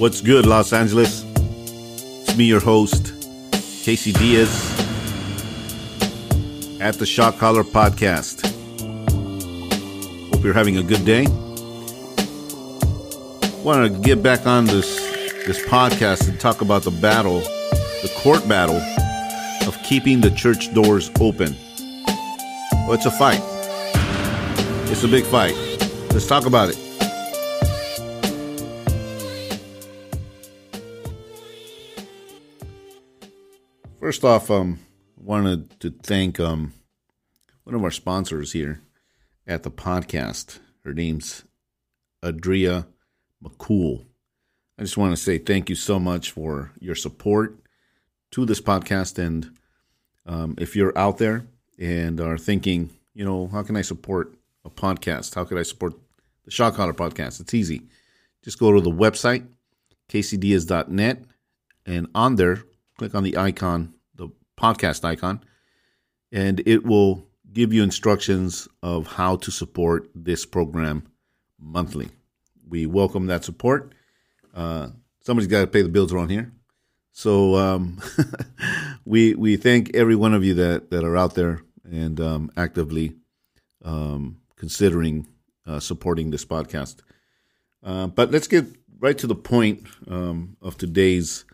What's good, Los Angeles? It's me, your host, Casey Diaz, at the Shot Caller Podcast. Hope you're having a good day. Want to get back on this this podcast and talk about the battle, the court battle of keeping the church doors open. Well, it's a fight. It's a big fight. Let's talk about it. First off, um, wanted to thank um, one of our sponsors here at the podcast. Her name's Adria McCool. I just want to say thank you so much for your support to this podcast. And um, if you're out there and are thinking, you know, how can I support a podcast? How could I support the Shot Caller podcast? It's easy. Just go to the website, kcdiaz.net, and on there, click on the icon, podcast icon, and it will give you instructions of how to support this program monthly. We welcome that support. Uh, somebody's got to pay the bills around here. So um, we we thank every one of you that, that are out there and um, actively um, considering uh, supporting this podcast. Uh, but let's get right to the point um, of today's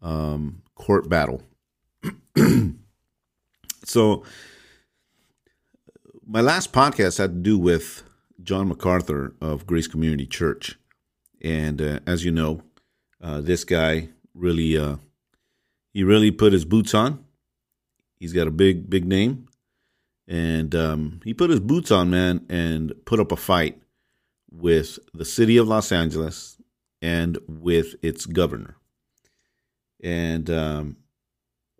um, court battle. so, my last podcast had to do with John MacArthur of Grace Community Church, and uh, as you know, uh, this guy really uh, he really put his boots on. He's got a big big name, and um, he put his boots on, man, and put up a fight with the city of Los Angeles and with its governor. And um,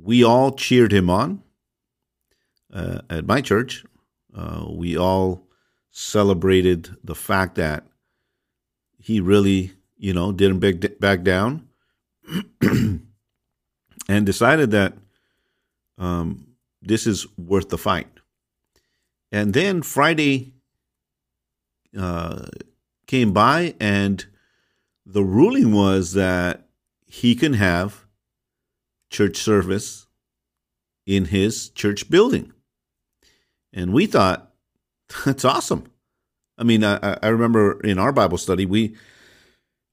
we all cheered him on uh, at my church. Uh, we all celebrated the fact that he really, you know, didn't back, back down and decided that um, this is worth the fight. And then Friday uh, came by, and the ruling was that he can have church service in his church building. And we thought, that's awesome. I mean, I, I remember in our Bible study, we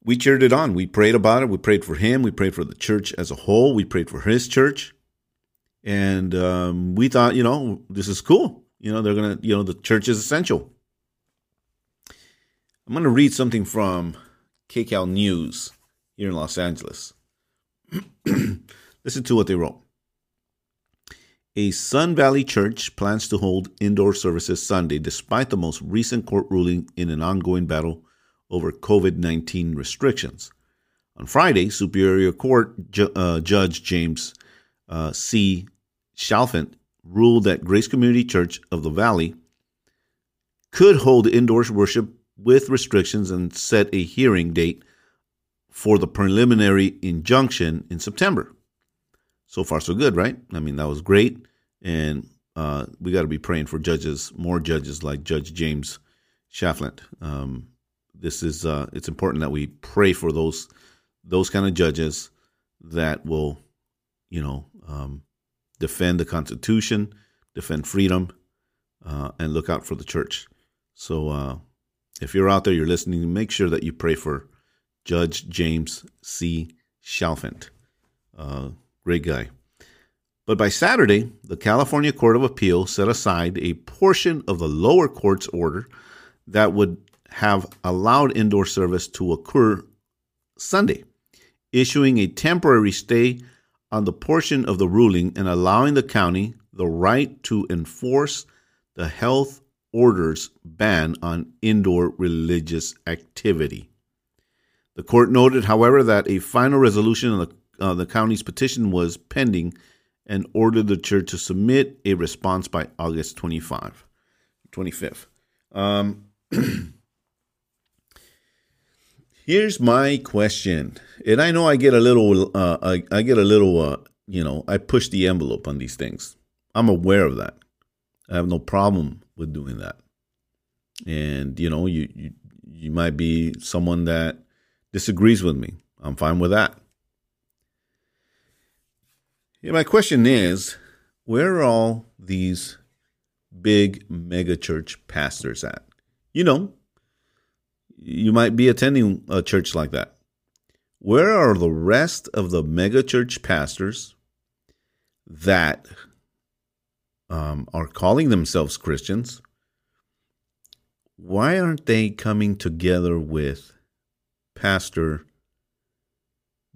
we cheered it on. We prayed about it. We prayed for him. We prayed for the church as a whole. We prayed for his church. And um, we thought, you know, this is cool. You know, they're to, you know, the church is essential. I'm to read something from KCAL News here in Los Angeles. Listen to what they wrote. A Sun Valley church plans to hold indoor services Sunday despite the most recent court ruling in an ongoing battle over COVID 19 restrictions. On Friday, Superior Court Ju- uh, Judge James uh, C. Chalfant ruled that Grace Community Church of the Valley could hold indoor worship with restrictions and set a hearing date for the preliminary injunction in September. So far, so good, right? I mean, that was great. And uh, we got to be praying for judges, more judges like Judge James Chalfant. Um, this is uh, it's important that we pray for those those kind of judges that will, you know, um, defend the Constitution, defend freedom, uh, and look out for the church. So, uh, if you're out there, you're listening, make sure that you pray for Judge James C. Chalfant. Great guy. But by Saturday, the California Court of Appeal set aside a portion of the lower court's order that would have allowed indoor service to occur Sunday, issuing a temporary stay on the portion of the ruling and allowing the county the right to enforce the health order's ban on indoor religious activity. The court noted, however, that a final resolution on the, uh, the county's petition was pending and ordered the church to submit a response by August 25, 25th. Um, Here's my question, and I know I get a little, uh, I, I get a little, uh, you know, I push the envelope on these things. I'm aware of that. I have no problem with doing that. And you know, you you, you might be someone that disagrees with me. I'm fine with that. Yeah, my question is where are all these big megachurch pastors at? You know, you might be attending a church like that. Where are the rest of the megachurch pastors that um, are calling themselves Christians? Why aren't they coming together with Pastor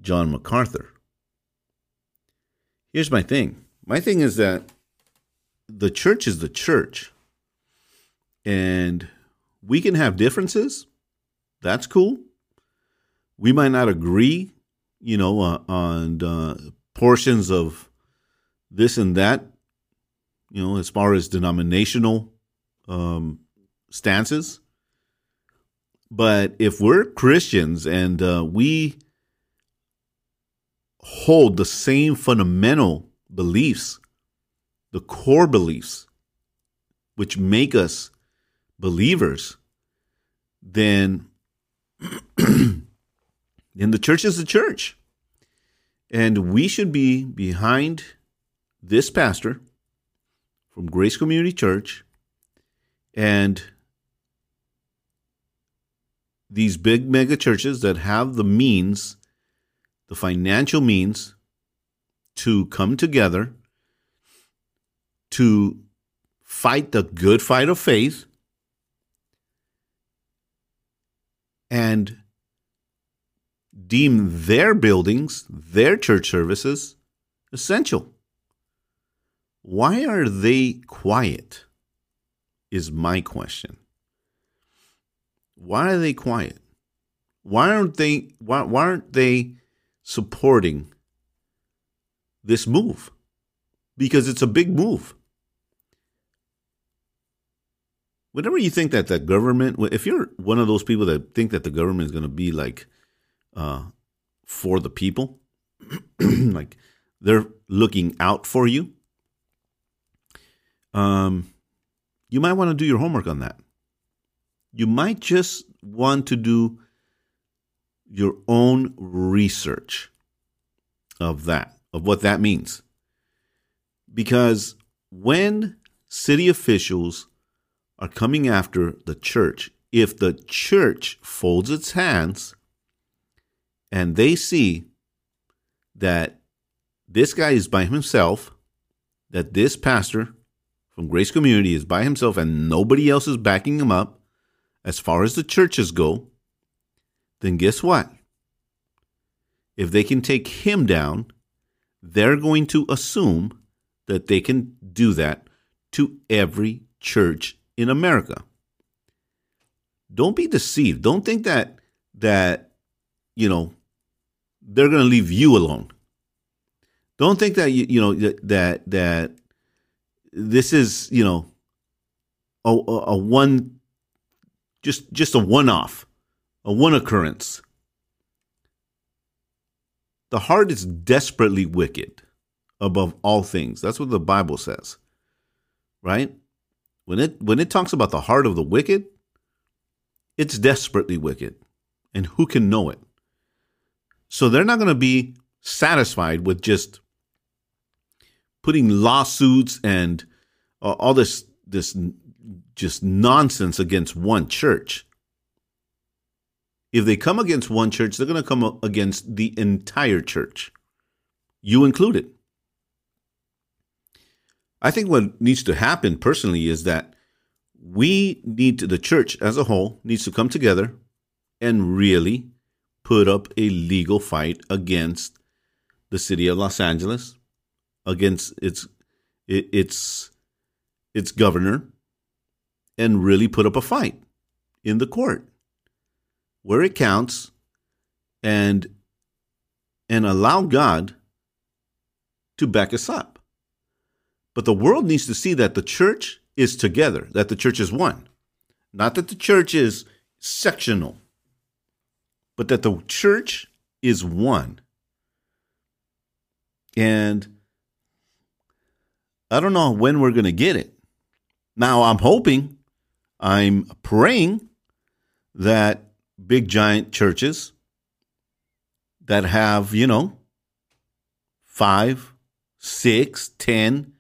John MacArthur? Here's my thing my thing is that the church is the church, and we can have differences. That's cool. We might not agree, you know, uh, on uh, portions of this and that, you know, as far as denominational um, stances. But if we're Christians and uh, we hold the same fundamental beliefs, the core beliefs, which make us believers, then, then the church is the church. And we should be behind this pastor from Grace Community Church and these big mega churches that have the means, the financial means to come together to fight the good fight of faith and deem their buildings, their church services essential. Why are they quiet? Is my question. Why are they quiet? Why aren't they why, why aren't they supporting this move? Because it's a big move. Whenever you think that the government, if you're one of those people that think that the government is going to be like uh, for the people, like they're looking out for you, um, you might want to do your homework on that. You might just want to do your own research of that, of what that means. Because when city officials are coming after the church, if the church folds its hands and they see that this guy is by himself, that this pastor from Grace Community is by himself and nobody else is backing him up as far as the churches go, then guess what? If they can take him down, they're going to assume that they can do that to every church in America. Don't be deceived. Don't think that that you know they're going to leave you alone. Don't think that you, you know that that this is you know a, a, one just just a one off a one occurrence. The heart is desperately wicked above all things. That's what the bible says right? When it when it talks about the heart of the wicked it's desperately wicked and who can know it? So they're not going to be satisfied with just putting lawsuits and uh, all this this just nonsense against one church. If they come against one church, they're going to come against the entire church, you included. I think what needs to happen personally is that we need to, the church as a whole needs to come together and really put up a legal fight against the city of Los Angeles, against its its its governor, and really put up a fight in the court where it counts and and allow God to back us up. But the world needs to see that the church is together, that the church is one. Not that the church is sectional, but that the church is one. And I don't know when we're going to get it. Now, I'm hoping, I'm praying that big giant churches that have, you know, five, six, ten,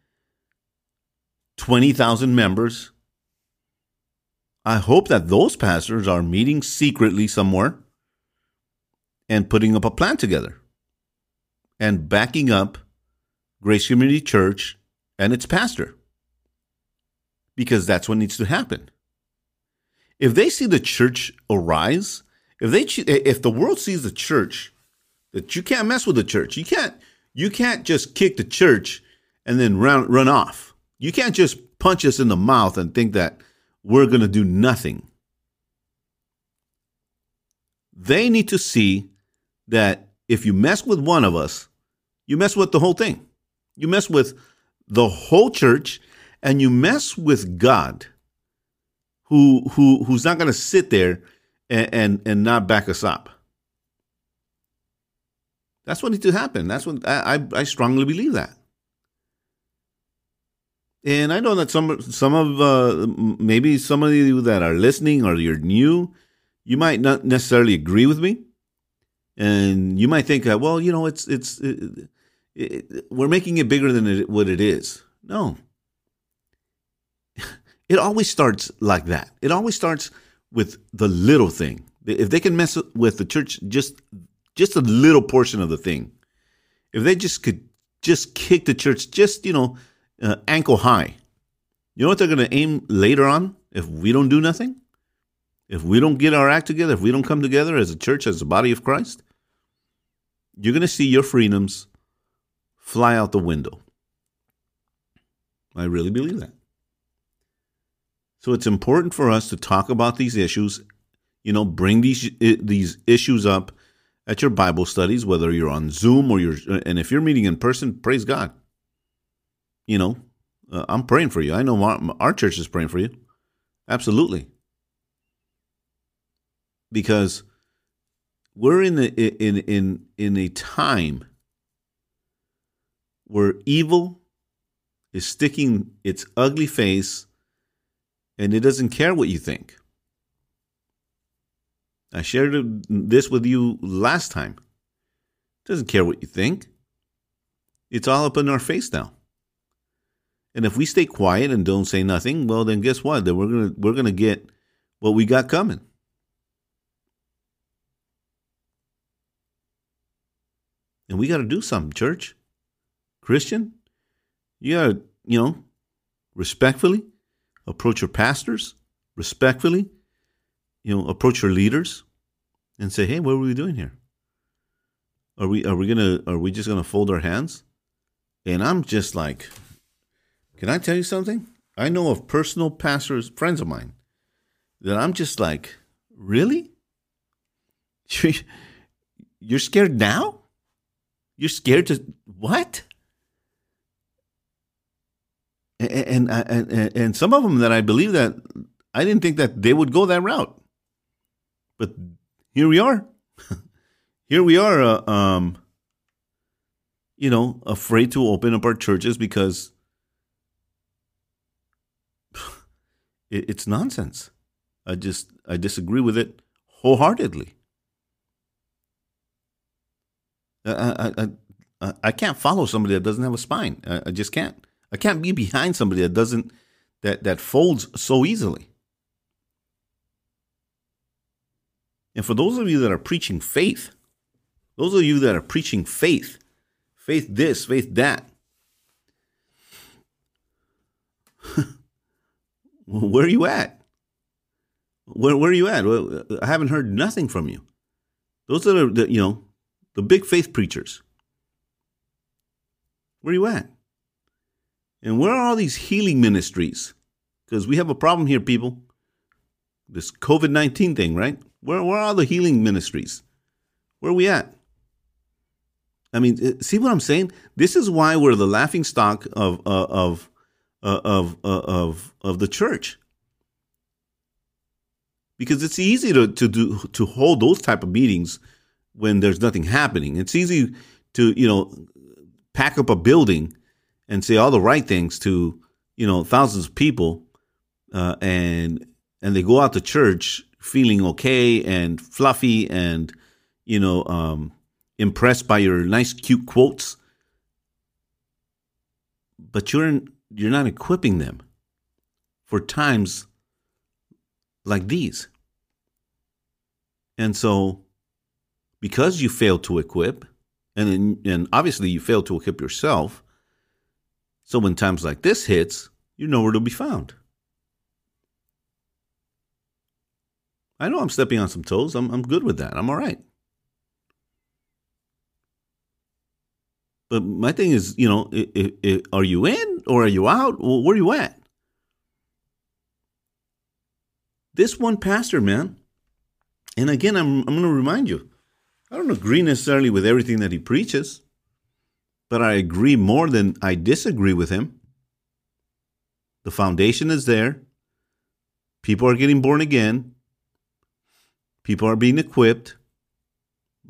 twenty thousand members. I hope that those pastors are meeting secretly somewhere and putting up a plan together and backing up Grace Community Church and its pastor. Because that's what needs to happen. If they see the church arise, if they if the world sees the church that you can't mess with the church. You can't you can't just kick the church and then run run off. You can't just punch us in the mouth and think that we're going to do nothing. They need to see that if you mess with one of us, you mess with the whole thing. You mess with the whole church and you mess with God who who who's not going to sit there and, and and not back us up. That's what needs to happen. That's what I, I, strongly believe that. And I know that some some of uh, maybe some of you that are listening or you're new, you might not necessarily agree with me, and you might think, well, you know, it's it's it, it, we're making it bigger than it, what it is. No, it always starts like that. It always starts with the little thing. If they can mess with the church just just a little portion of the thing. If they just could just kick the church just, you know, uh, ankle high, you know what they're going to aim later on if we don't do nothing? If we don't get our act together, if we don't come together as a church, as a body of Christ, you're going to see your freedoms fly out the window. I really believe that. So it's important for us to talk about these issues, you know, bring these these issues up at your Bible studies, whether you're on Zoom or you're, and if you're meeting in person, praise God. You know, uh, I'm praying for you. I know our, our church is praying for you. Absolutely. Because we're in the in in in a time where evil is sticking its ugly face and it doesn't care what you think. I shared this with you last time. Doesn't care what you think. It's all up in our face now. And if we stay quiet and don't say nothing, well, then guess what? Then we're gonna we're gonna get what we got coming. And we got to do something, church, Christian. You got to, you know, respectfully approach your pastors, respectfully you know, approach your leaders and say, "Hey, what are we doing here? Are we are we gonna are we just gonna fold our hands?" And I'm just like, can I tell you something? I know of personal pastors, friends of mine, that I'm just like, really? You're scared now? You're scared to what? And, and and and some of them that I believe that I didn't think that they would go that route. But here we are. here we are, uh, um, you know, afraid to open up our churches because it, it's nonsense. I just I disagree with it wholeheartedly. I, I, I, I can't follow somebody that doesn't have a spine. I, I just can't. I can't be behind somebody that doesn't that that folds so easily. And for those of you that are preaching faith, those of you that are preaching faith, faith this, faith that, where are you at? Where, where are you at? I haven't heard nothing from you. Those are, the, you know, the big faith preachers. Where are you at? And where are all these healing ministries? Because we have a problem here, people. This COVID 19 thing, right? Where, where are the healing ministries? Where are we at? I mean, uh, see what I'm saying? This is why we're the laughing stock of uh, of uh, of uh, of of the church, because it's easy to to do to hold those type of meetings when there's nothing happening. It's easy to you know pack up a building and say all the right things to you know thousands of people, uh, and and they go out to church feeling okay and fluffy and you know um, impressed by your nice, cute quotes, but you're you're not equipping them for times like these. And so, because you fail to equip, and and obviously you fail to equip yourself, so when times like this hits, you're nowhere to be found. I know I'm stepping on some toes. I'm I'm good with that. I'm all right. But my thing is, you know, it, it, are you in or are you out? Well, where are you at? This one pastor, man, and again, I'm, I'm going to remind you, I don't agree necessarily with everything that he preaches, but I agree more than I disagree with him. The foundation is there. People are getting born again. People are being equipped.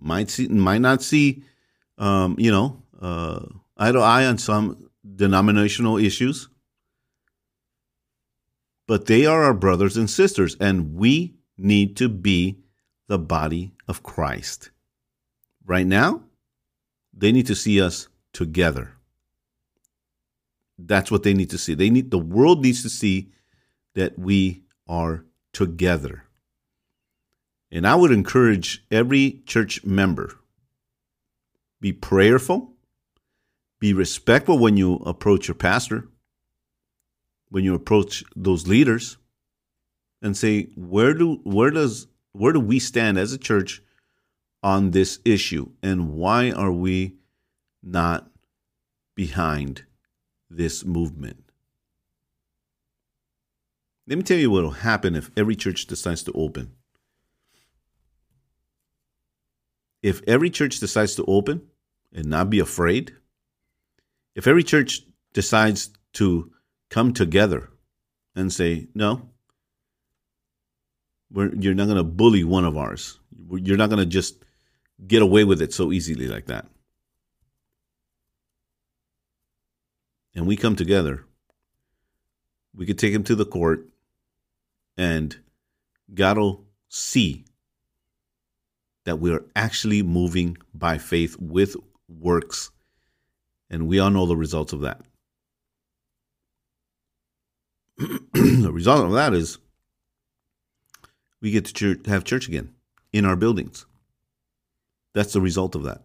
Might see, might not see, um, you know, uh, eye to eye on some denominational issues, but they are our brothers and sisters, and we need to be the body of Christ. Right now, they need to see us together. That's what they need to see. They need the world needs to see that we are together. And I would encourage every church member be prayerful, be respectful when you approach your pastor, when you approach those leaders, and say, where do where does where do we stand as a church on this issue? And why are we not behind this movement? Let me tell you what will happen if every church decides to open. If every church decides to open and not be afraid, if every church decides to come together and say, no, you're not going to bully one of ours. You're not going to just get away with it so easily like that. And we come together. We could take him to the court, and God will see that we are actually moving by faith with works and we all know the results of that. the result of that is we get to church, have church again in our buildings. That's the result of that.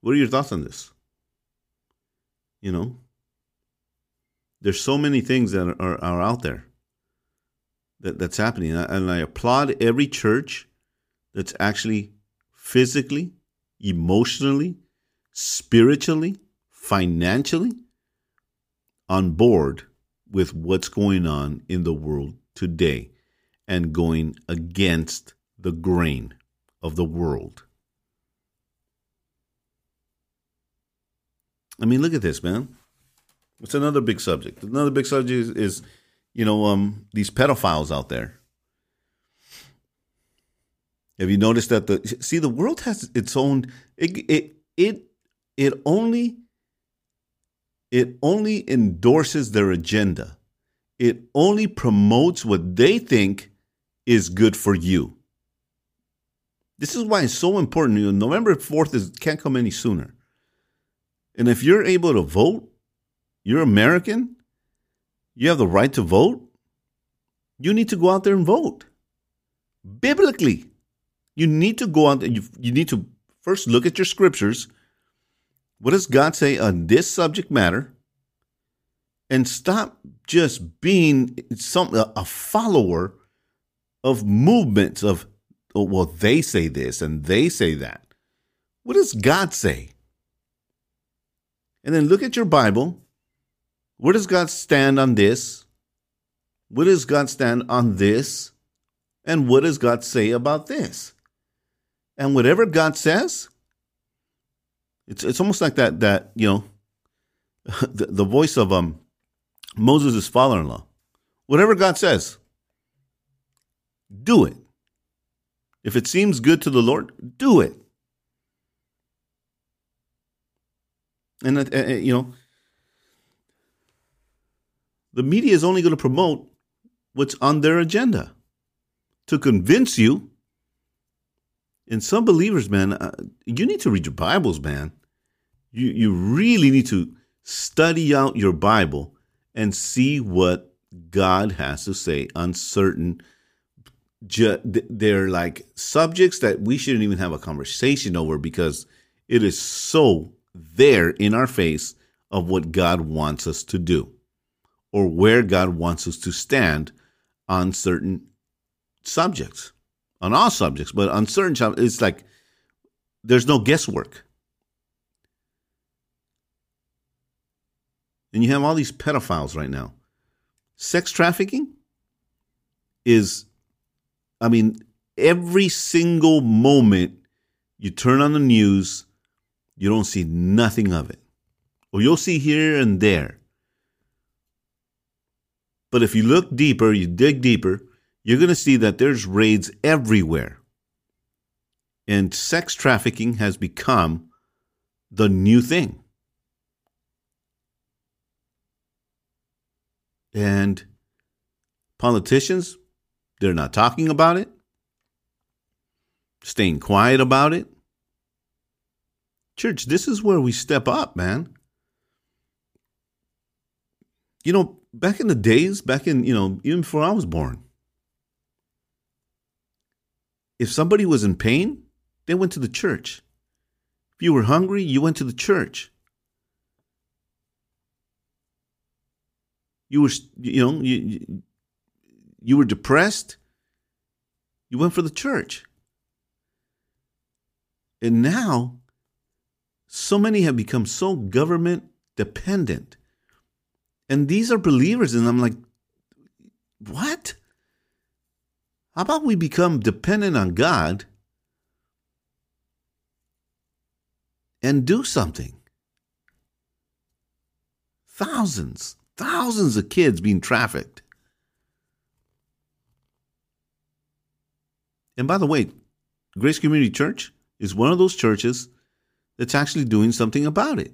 What are your thoughts on this? You know, there's so many things that are, are out there that, that's happening. And I applaud every church that's actually physically emotionally, spiritually, financially on board with what's going on in the world today and going against the grain of the world. I mean, look at this, man. It's another big subject. Another big subject is, is you know, um, these pedophiles out there. Have you noticed that the see the world has its own it it it it only it only endorses their agenda. It only promotes what they think is good for you. This is why it's so important. You know, November 4th is can't come any sooner. And if you're able to vote, you're American, you have the right to vote, you need to go out there and vote. Biblically. You need to go out and you, you need to first look at your scriptures. What does God say on this subject matter? And stop just being some a follower of movements of oh, well, they say this and they say that. What does God say? And then look at your Bible. Where does God stand on this? Where does God stand on this? And what does God say about this? And whatever God says, it's it's almost like that that you know, the, the voice of um Moses' father-in-law. Whatever God says, do it. If it seems good to the Lord, do it. And uh, uh, you know, the media is only going to promote what's on their agenda to convince you And some believers, man, uh, you need to read your Bibles, man. You you really need to study out your Bible and see what God has to say on certain ju- they're like subjects that we shouldn't even have a conversation over because it is so there in our face of what God wants us to do or where God wants us to stand on certain subjects, on all subjects, but on certain subjects, it's like there's no guesswork. And you have all these pedophiles right now. Sex trafficking is, I mean, every single moment you turn on the news, you don't see nothing of it. Or you'll see here and there. But if you look deeper, you dig deeper, you're going to see that there's raids everywhere. And sex trafficking has become the new thing. And politicians, they're not talking about it, staying quiet about it. Church, this is where we step up, man. You know, back in the days, back in, you know, even before I was born, if somebody was in pain, they went to the church. If you were hungry, you went to the church. you were you know you you were depressed you went for the church and now so many have become so government dependent. And these are believers and i'm like what? How about we become dependent on god and do something? Thousands thousands of kids being trafficked. And by the way, Grace Community Church is one of those churches that's actually doing something about it.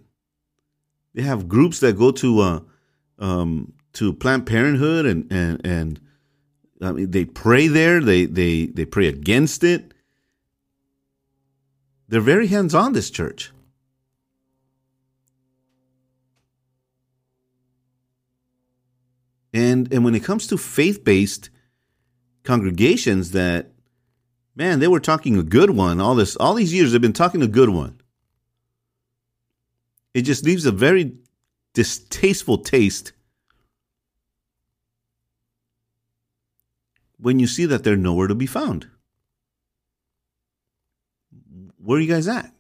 They have groups that go to uh, um, to Planned Parenthood and and and I mean they pray there. They they they pray against it. They're very hands on. This church. And and when it comes to faith-based congregations that man, they were talking a good one all this all these years they've been talking a good one. It just leaves a very distasteful taste when you see that they're nowhere to be found. Where are you guys at?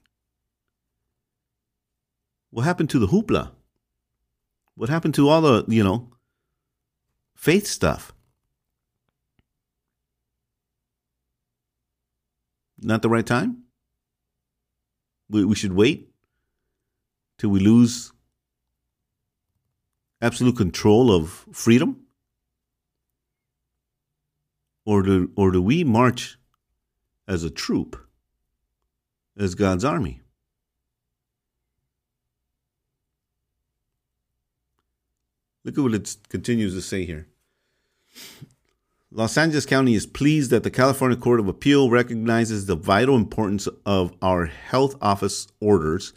What happened to the hoopla? What happened to all the, you know, faith stuff. Not the right time? We, we should wait till we lose absolute control of freedom? Or do, or do we march as a troop, as God's army? Look at what it continues to say here. Los Angeles County is pleased that the California Court of Appeal recognizes the vital importance of our health office orders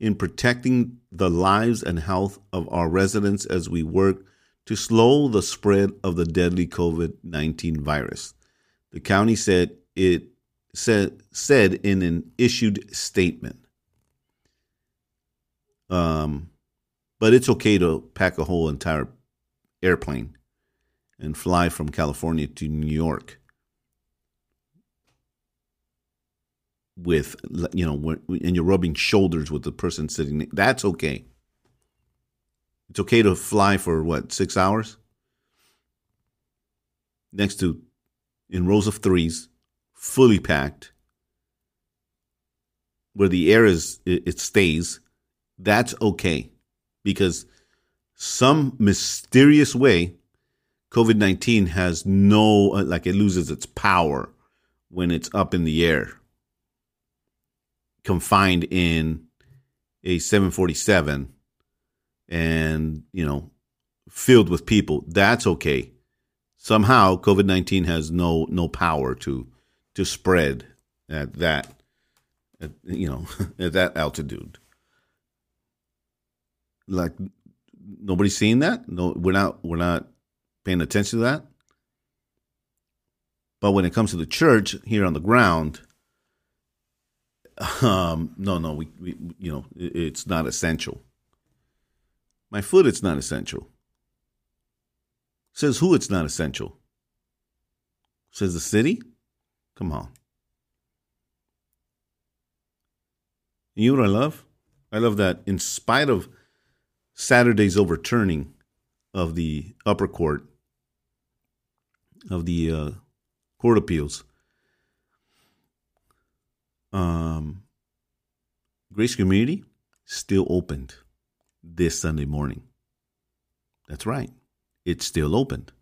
in protecting the lives and health of our residents as we work to slow the spread of the deadly COVID 19 virus. The county said it said, said in an issued statement. Um, but it's okay to pack a whole entire airplane and fly from California to New York with you know and you're rubbing shoulders with the person sitting that's okay. It's okay to fly for what six hours? Next to in rows of threes fully packed where the air is it stays that's okay. Because some mysterious way COVID 19 has no, uh, like, it loses its power when it's up in the air, confined in a 747 and, you know, filled with people. That's okay. Somehow COVID 19 has no, no power to, to spread at that, at, you know, at that altitude. Like nobody's seeing that. No, we're not. We're not paying attention to that. But when it comes to the church here on the ground, um, no, no, we, we, you know, it, it's not essential. My foot, it's not essential. Says who? It's not essential. Says the city. Come on. You know what I love? I love that in spite of Saturday's overturning of the upper court of the uh, court appeals, um, Grace Community still opened this Sunday morning. That's right. It's still opened.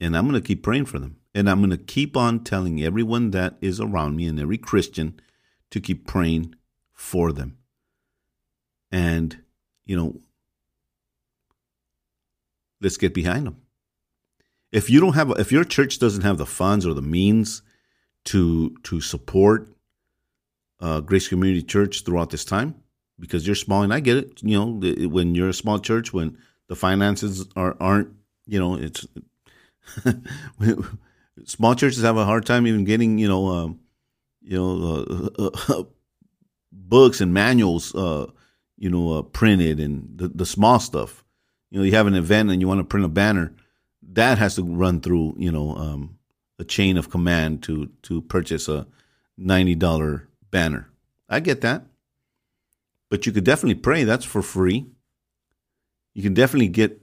And I'm going to keep praying for them. And I'm going to keep on telling everyone that is around me and every Christian to keep praying for them. And, you know, let's get behind them. If you don't have, if your church doesn't have the funds or the means to to support uh, Grace Community Church throughout this time, because you're small, and I get it. You know, when you're a small church, when the finances are aren't, you know, it's small churches have a hard time even getting, you know, um, you know, uh, uh, books and manuals, uh, you know, uh, printed and the, the small stuff. You know, you have an event and you want to print a banner, that has to run through, you know, um, a chain of command to to purchase a ninety dollar banner. I get that, but you could definitely pray. That's for free. You can definitely get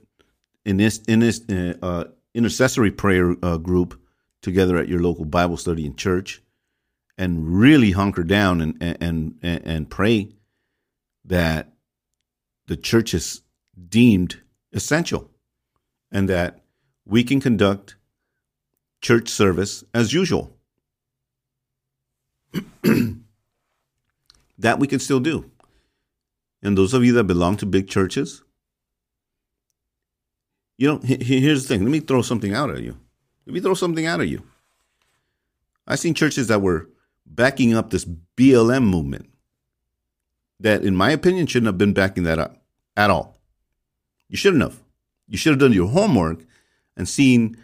in this in this uh, uh intercessory prayer uh, group together at your local Bible study and church, and really hunker down and and and, and pray that the church is deemed essential, and that we can conduct church service as usual. that we can still do. And those of you that belong to big churches, you know, here's the thing. Let me throw something out at you. Let me throw something out at you. I've seen churches that were backing up this BLM movement that, in my opinion, shouldn't have been backing that up at all. You shouldn't have. You should have done your homework and seen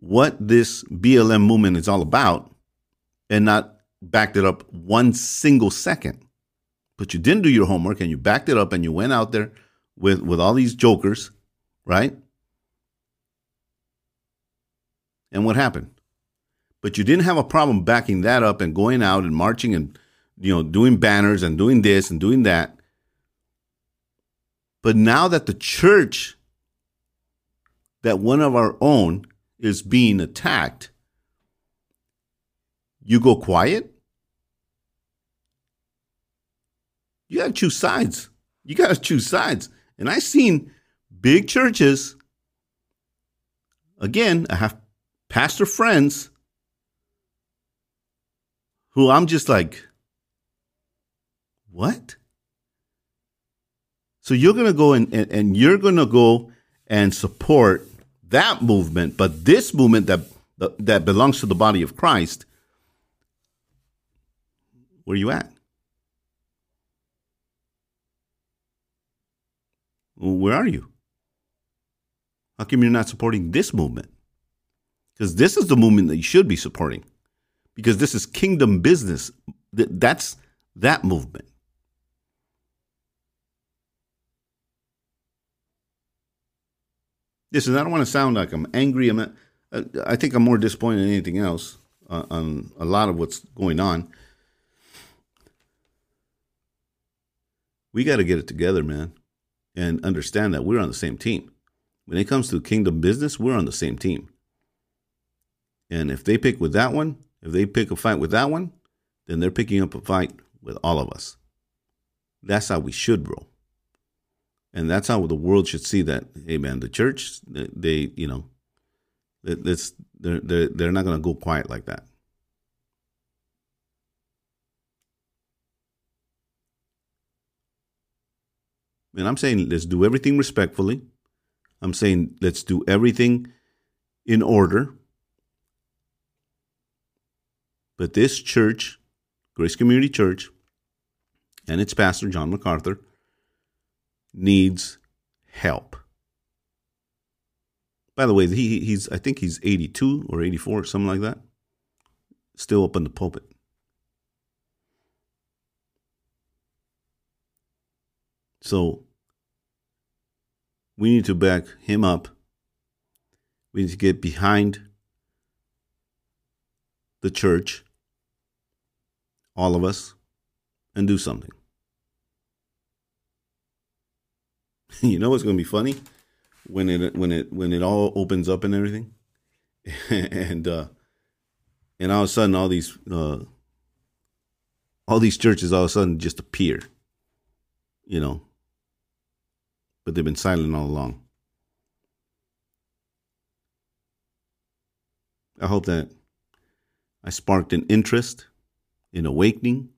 what this BLM movement is all about and not backed it up one single second. But you didn't do your homework and you backed it up and you went out there with, with all these jokers, right? And what happened? But you didn't have a problem backing that up and going out and marching and you know doing banners and doing this and doing that. But now that the church that one of our own is being attacked, you go quiet? You got to choose sides. You got to choose sides. And I've seen big churches, again, I have pastor friends who I'm just like, what? So you're going to go and, and, and you're going to go and support that movement, but this movement that that belongs to the body of Christ, where are you at? Where are you? How come you're not supporting this movement? Because this is the movement that you should be supporting. Because this is kingdom business. That's that movement. Listen, I don't want to sound like I'm angry. I'm not, I think I'm more disappointed than anything else uh, on a lot of what's going on. We got to get it together, man, and understand that we're on the same team. When it comes to kingdom business, we're on the same team. And if they pick with that one, if they pick a fight with that one, then they're picking up a fight with all of us. That's how we should roll and that's how the world should see that. Hey, man, the church, they, you know, it's they're they're they're not going to go quiet like that. And I'm saying let's do everything respectfully. I'm saying let's do everything in order. But this church, Grace Community Church, and its pastor, John MacArthur, needs help. By the way, he, he's I think he's 82 or 84, something like that. Still up in the pulpit. So we need to back him up. We need to get behind the church, all of us, and do something. you know what's going to be funny when it when it when it all opens up and everything, and uh, and all of a sudden all these uh, all these churches all of a sudden just appear, you know, but they've been silent all along. I hope that I sparked an interest, in awakening.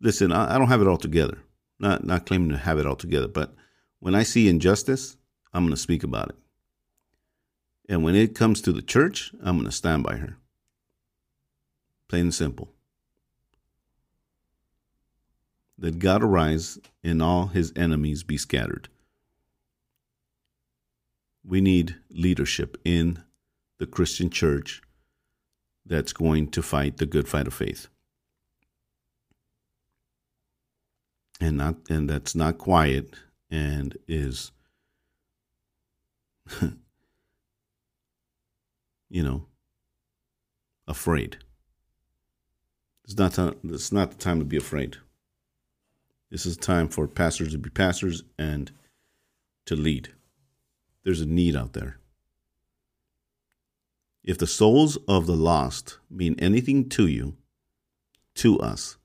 Listen, I, I don't have it all together. Not not claiming to have it all together, but when I see injustice, I'm going to speak about it. And when it comes to the church, I'm going to stand by her. Plain and simple. That God arise and all his enemies be scattered. We need leadership in the Christian church that's going to fight the good fight of faith. And not and that's not quiet and is you know afraid. It's not time, it's not the time to be afraid. This is time for pastors to be pastors and to lead. There's a need out there. If the souls of the lost mean anything to you, to us,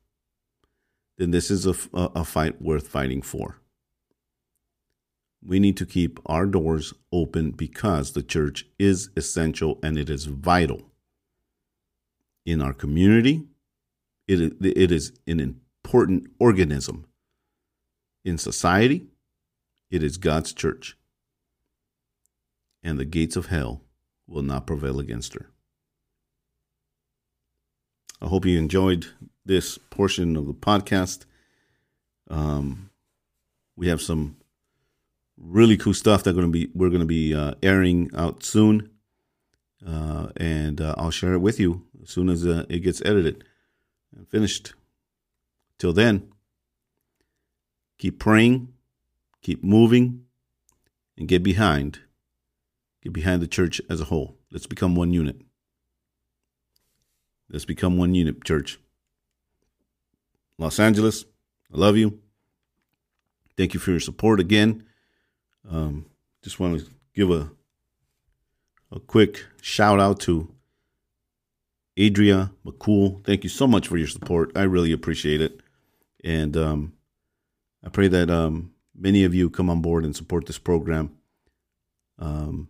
then this is a, a fight worth fighting for. We need to keep our doors open because the church is essential and it is vital in our community. It, it is an important organism in society. It is God's church. And the gates of hell will not prevail against her. I hope you enjoyed this portion of the podcast. Um, we have some really cool stuff that going to be we're going to be uh, airing out soon, uh, and uh, I'll share it with you as soon as uh, it gets edited and finished. Till then, keep praying, keep moving, and get behind Get behind the church as a whole. Let's become one unit. Let's become one unit, church. Los Angeles, I love you. Thank you for your support again. Um, just want to give a a quick shout out to Adria McCool. Thank you so much for your support. I really appreciate it. And um, I pray that um, many of you come on board and support this program. Um,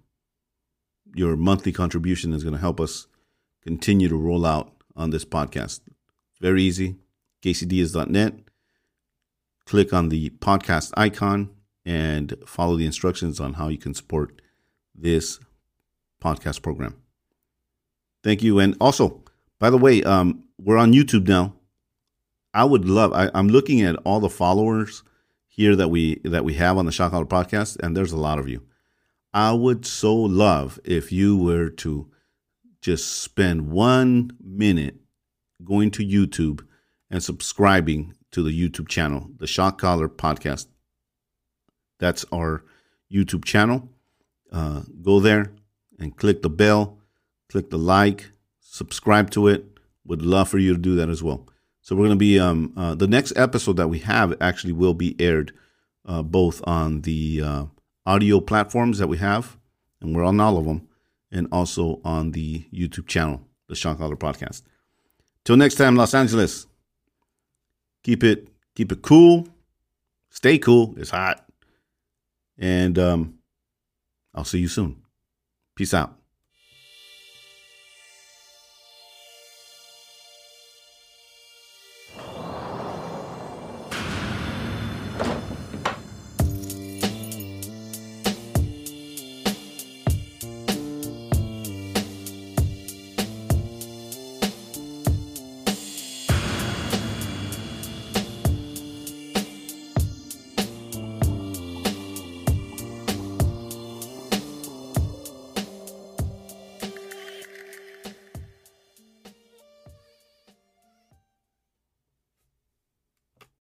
your monthly contribution is going to help us continue to roll out on this podcast. Very easy. KCDS.net. Click on the podcast icon and follow the instructions on how you can support this podcast program. Thank you. And also, by the way, um, we're on YouTube now. I would love. I, am looking at all the followers here that we that we have on the Shot Caller podcast, and there's a lot of you. I would so love if you were to just spend one minute going to YouTube and subscribing to the YouTube channel, the Shot Caller Podcast. That's our YouTube channel. Uh, go there and click the bell, click the like, subscribe to it. Would love for you to do that as well. So we're going to be um, uh, the next episode that we have actually will be aired uh, both on the uh, audio platforms that we have, and we're on all of them, and also on the YouTube channel, the Shot Caller Podcast. Till next time, Los Angeles. Keep it keep it cool. Stay cool. It's hot. And um, I'll see you soon. Peace out.